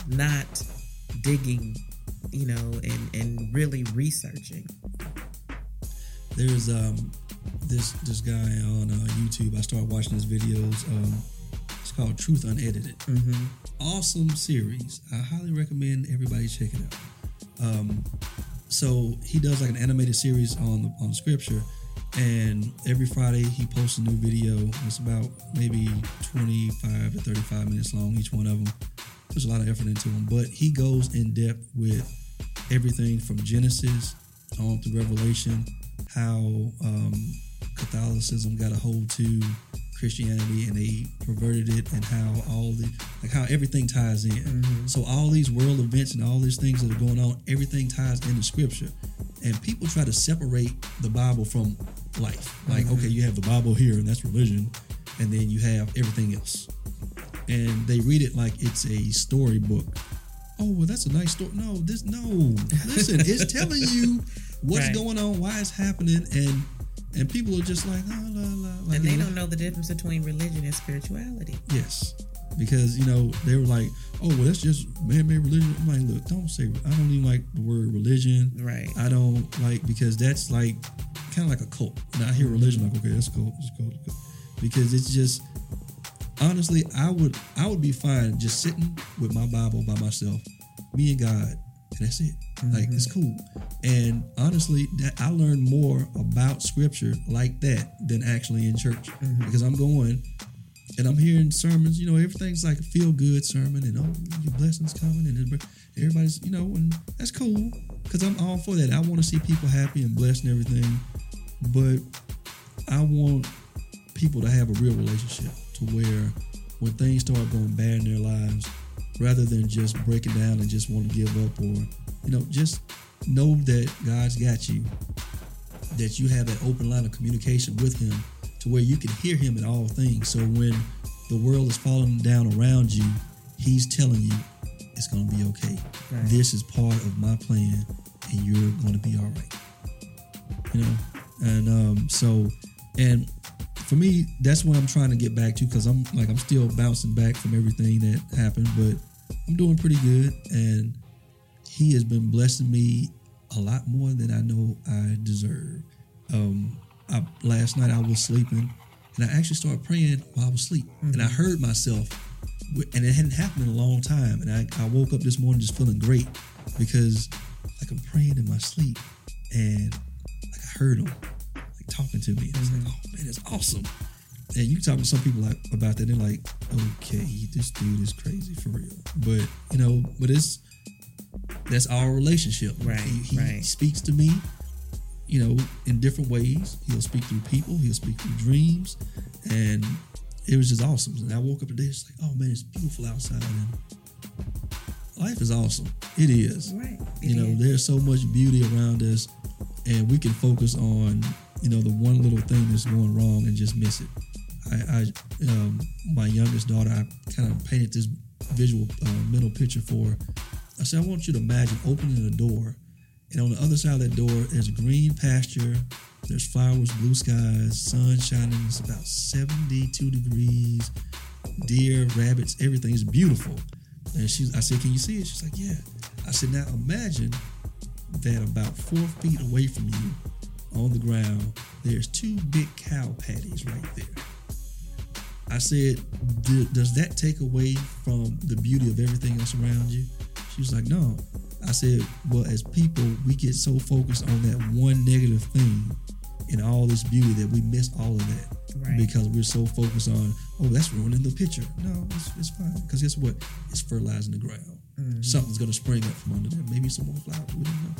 not digging, you know, and, and really researching. There's um this this guy on uh, YouTube. I started watching his videos. Um, it's called Truth Unedited. Mm-hmm. Awesome series. I highly recommend everybody check it out. Um, so he does like an animated series on the on scripture, and every Friday he posts a new video. It's about maybe 25 to 35 minutes long each one of them. Puts a lot of effort into them, but he goes in depth with everything from Genesis on to Revelation, how um, Catholicism got a hold to Christianity and they perverted it, and how all the like how everything ties in. So all these world events and all these things that are going on, everything ties into Scripture, and people try to separate the Bible from life. Like, okay, you have the Bible here, and that's religion, and then you have everything else, and they read it like it's a storybook. Oh well, that's a nice story. No, this no. Listen, it's telling you what's Right. going on, why it's happening, and and people are just like, la la la. Like, And they don't know the difference between religion and spirituality. Yes, because you know they were like, oh well, that's just man-made religion. I'm like, look, don't say. I don't even like the word religion. Right. I don't like because that's like kind of like a cult. Now I hear mm-hmm. religion like, okay, that's cool, that's cool, that's cool. because it's just honestly, I would I would be fine just sitting with my Bible by myself, me and God, and that's it. Like it's mm-hmm. cool. And honestly, that I learned more about Scripture like that than actually in church mm-hmm. because I'm going and I'm hearing sermons. You know, everything's like a feel good sermon, and oh, your blessings coming, and everybody's you know, and that's cool because I'm all for that. I want to see people happy and blessed and everything, but I want people to have a real relationship to where when things start going bad in their lives, rather than just breaking down and just want to give up or you know just know that God's got you, that you have that open line of communication with Him to where you can hear Him in all things. So when the world is falling down around you, He's telling you it's going to be okay. Right. This is part of my plan, and you're going to be all right. You know, and um, so and for me, that's what I'm trying to get back to because I'm like I'm still bouncing back from everything that happened, but I'm doing pretty good, and He has been blessing me a lot more than I know I deserve. Um, I, last night I was sleeping, and I actually started praying while I was asleep, and I heard myself, and it hadn't happened in a long time, and I, I woke up this morning just feeling great because like I'm praying in my sleep, and like I heard him like talking to me, and I was like, mm-hmm. oh man, that's awesome. And you talk to some people like about that, they're like, okay, this dude is crazy for real. But you know, but it's that's our relationship. Right, He, he right. speaks to me, you know, in different ways. He'll speak through people. He'll speak through dreams, and it was just awesome. And I woke up today, it's like, oh man, it's beautiful outside, and life is awesome. It is. Right. You know, is. there's so much beauty around us, and we can focus on, you know, the one little thing that's going wrong and just miss it. I, I um, my youngest daughter, I kind of painted this visual uh, mental picture for. her. I said, I want you to imagine opening a door, and on the other side of that door, there's green pasture, there's flowers, blue skies, sun shining. It's about 72 degrees, deer, rabbits, everything is beautiful. And she's, I said, can you see it? She's like, yeah. I said, now imagine that about four feet away from you on the ground, there's two big cow patties right there. I said, does that take away from the beauty of everything else around you? She was like, no. I said, well, as people, we get so focused on that one negative thing and all this beauty that we miss all of that Right. because we're so focused on, oh, that's ruining the picture. No, it's, it's fine because guess what? It's fertilizing the ground. Mm-hmm. Something's going to spring up from under there. Maybe some more flowers. We don't know.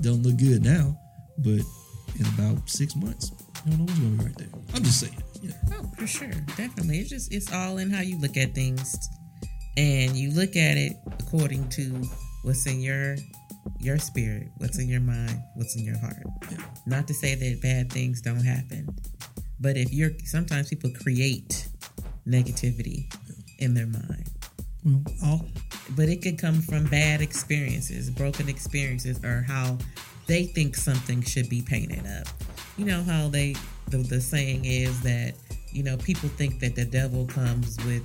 Don't look good now, but in about six months, you don't know what's going to be right there. I'm just saying. Yeah. Oh, for sure, definitely. It's just it's all in how you look at things, and you look at it according to what's in your your spirit, what's in your mind, what's in your heart. Yeah. Not to say that bad things don't happen, but if you're sometimes people create negativity in their mind, Well, all but it could come from bad experiences, broken experiences, or how they think something should be painted up. You know how they the, the saying is that you know people think that the devil comes with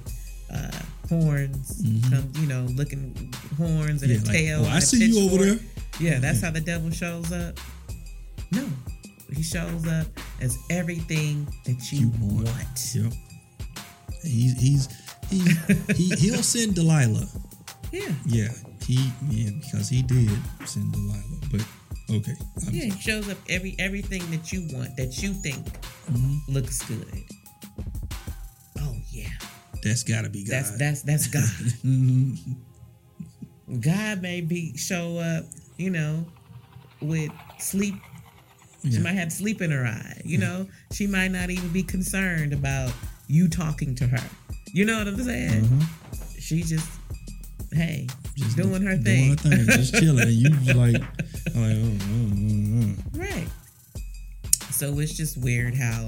uh, horns, come, you know, looking horns and Yeah, a like, tail. "Oh, and I see you over pitchfork." there. Yeah, that's how the devil shows up. No, he shows up as everything that you, You want. want. Yep. He's he's he he he'll send Delilah. Yeah. Yeah, he yeah because he did send Delilah. But okay, Yeah, he shows up every everything that you want that you think Mhm. looks good. Oh yeah, that's got to be God. that's that's that's God. Mhm. God may be show up, you know, with sleep. She Yeah. might have sleep in her eye. You know, she might not even be concerned about you talking to her. You know what I'm saying? Mhm. She just, hey, Just doing her thing. doing her thing, just chilling. And you like, I'm like, oh, oh, oh. Right. So it's just weird how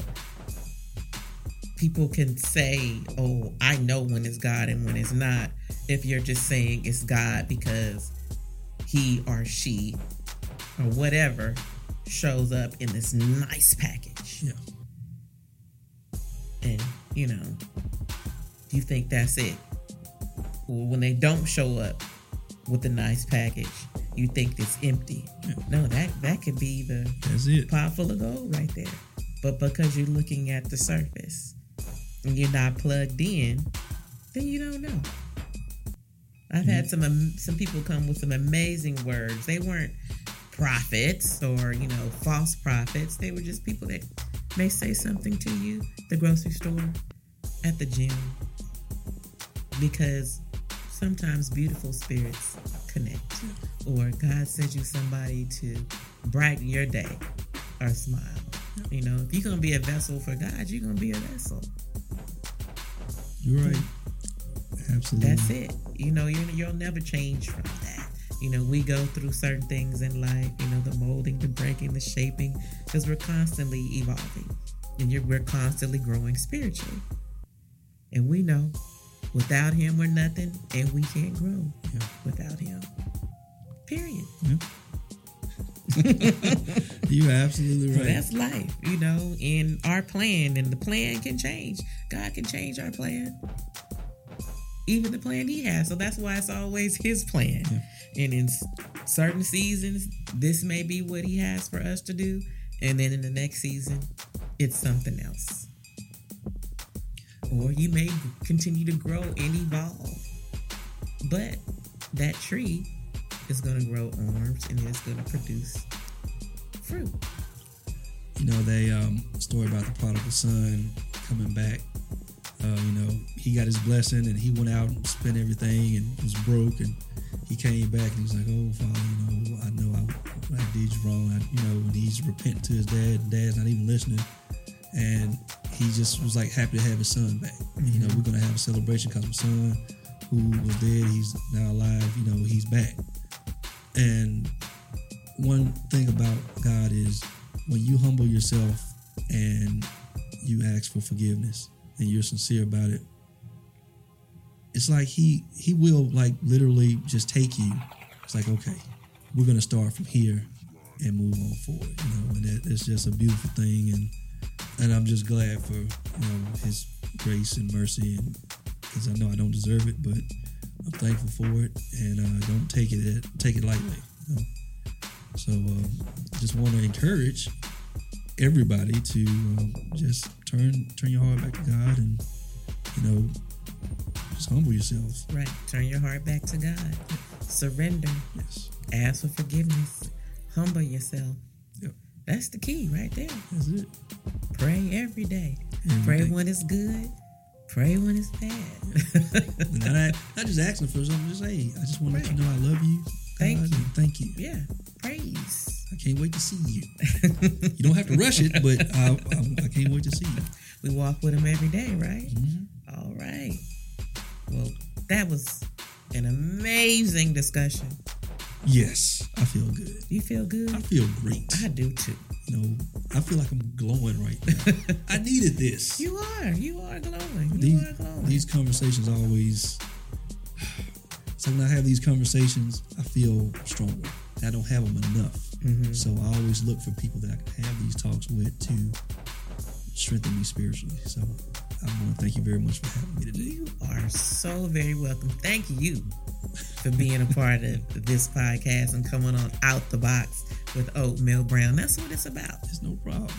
people can say, oh, I know when it's God and when it's not, if you're just saying it's God because he or she or whatever shows up in this nice package. yeah. And, you know, you think that's it. Well, when they don't show up with a nice package, you think it's empty. No, that that could be the That's it. pot full of gold right there. But because you're looking at the surface and you're not plugged in, then you don't know. I've had mm-hmm. some some people come with some amazing words. They weren't prophets or you know false prophets. They were just people that may say something to you the grocery store, at the gym, because sometimes beautiful spirits connect, or God sends you somebody to brighten your day or smile. You know, if you're gonna be a vessel for God, you're gonna be a vessel. You're right. Absolutely. That's it. You know, you you'll never change from that. You know, we go through certain things in life. You know, the molding, the breaking, the shaping, because we're constantly evolving, and you're, we're constantly growing spiritually. And we know, without Him, we're nothing, and we can't grow Yeah. without Him. Period. You're absolutely So right. that's life, you know, in our plan, and the plan can change. God can change our plan, even the plan He has. So that's why it's always His plan. And in certain seasons, this may be what He has for us to do, and then in the next season, it's something else. Or you may continue to grow and evolve, but that tree is going to grow arms and it's going to produce fruit. you know, they um story about the prodigal son coming back. Uh, you know, he got his blessing and he went out and spent everything and was broke and he came back and he's like, "Oh, father, you know, I know I, I did you wrong. I, you know." And he's repenting to his dad, dad's not even listening. And he just was like happy to have his son back. You know, mm-hmm. we're gonna have a celebration because my son, who was dead, he's now alive. You know, he's back. And one thing about God is when you humble yourself and you ask for forgiveness and you're sincere about it, it's like he he will like literally just take you. It's like okay, we're gonna start from here and move on forward. You know, and that, it's just a beautiful thing, and and I'm just glad for you know His grace and mercy, and because I know I don't deserve it, but I'm thankful for it, and uh, don't take it take it lightly. You know? So um, just want to encourage everybody to um, just turn turn your heart back to God and you know just humble yourself. Right. Turn your heart back to God. surrender, Yes. ask for forgiveness, humble yourself. Yep. That's the key right there. That's it. Pray every day. Pray when it's good. Pray when it's bad. Not, not, not just asking for something. Just hey, I just want to let you know I love you. Thank God, you. Thank you. yeah. Praise. I can't wait to see you. You don't have to rush it, but I, I, I can't wait to see you. We walk with him every day, right? Mhm. All right. Well, that was an amazing discussion. Yes, I feel good. You feel good? I feel great. I do too. You know, I feel like I'm glowing right now. I needed this. You are. You are glowing. You these, are glowing. these conversations always. So when I have these conversations, I feel stronger. I don't have them enough. Mhm. So I always look for people that I can have these talks with to strengthen me spiritually. So I want to thank you very much for having me today. You are so very welcome. Thank you for being a part of this podcast and coming on out the box with Oatmeal Brown. That's what it's about. It's no problem.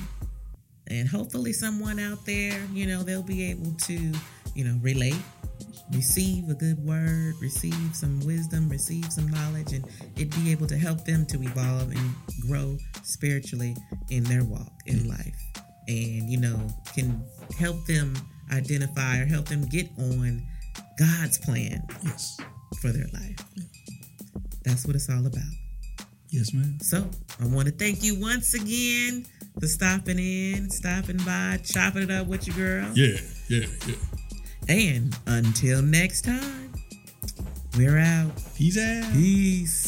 And hopefully, someone out there, you know, they'll be able to, you know, relate, receive a good word, receive some wisdom, receive some knowledge, and it be able to help them to evolve and grow spiritually in their walk in life. And, you know, can help them identify or help them get on God's plan Yes. for their life. That's what it's all about. Yes, ma'am. So I want to thank you once again for stopping in, stopping by, chopping it up with your girl. Yeah, yeah, yeah. And until next time, we're out. Peace out. Peace.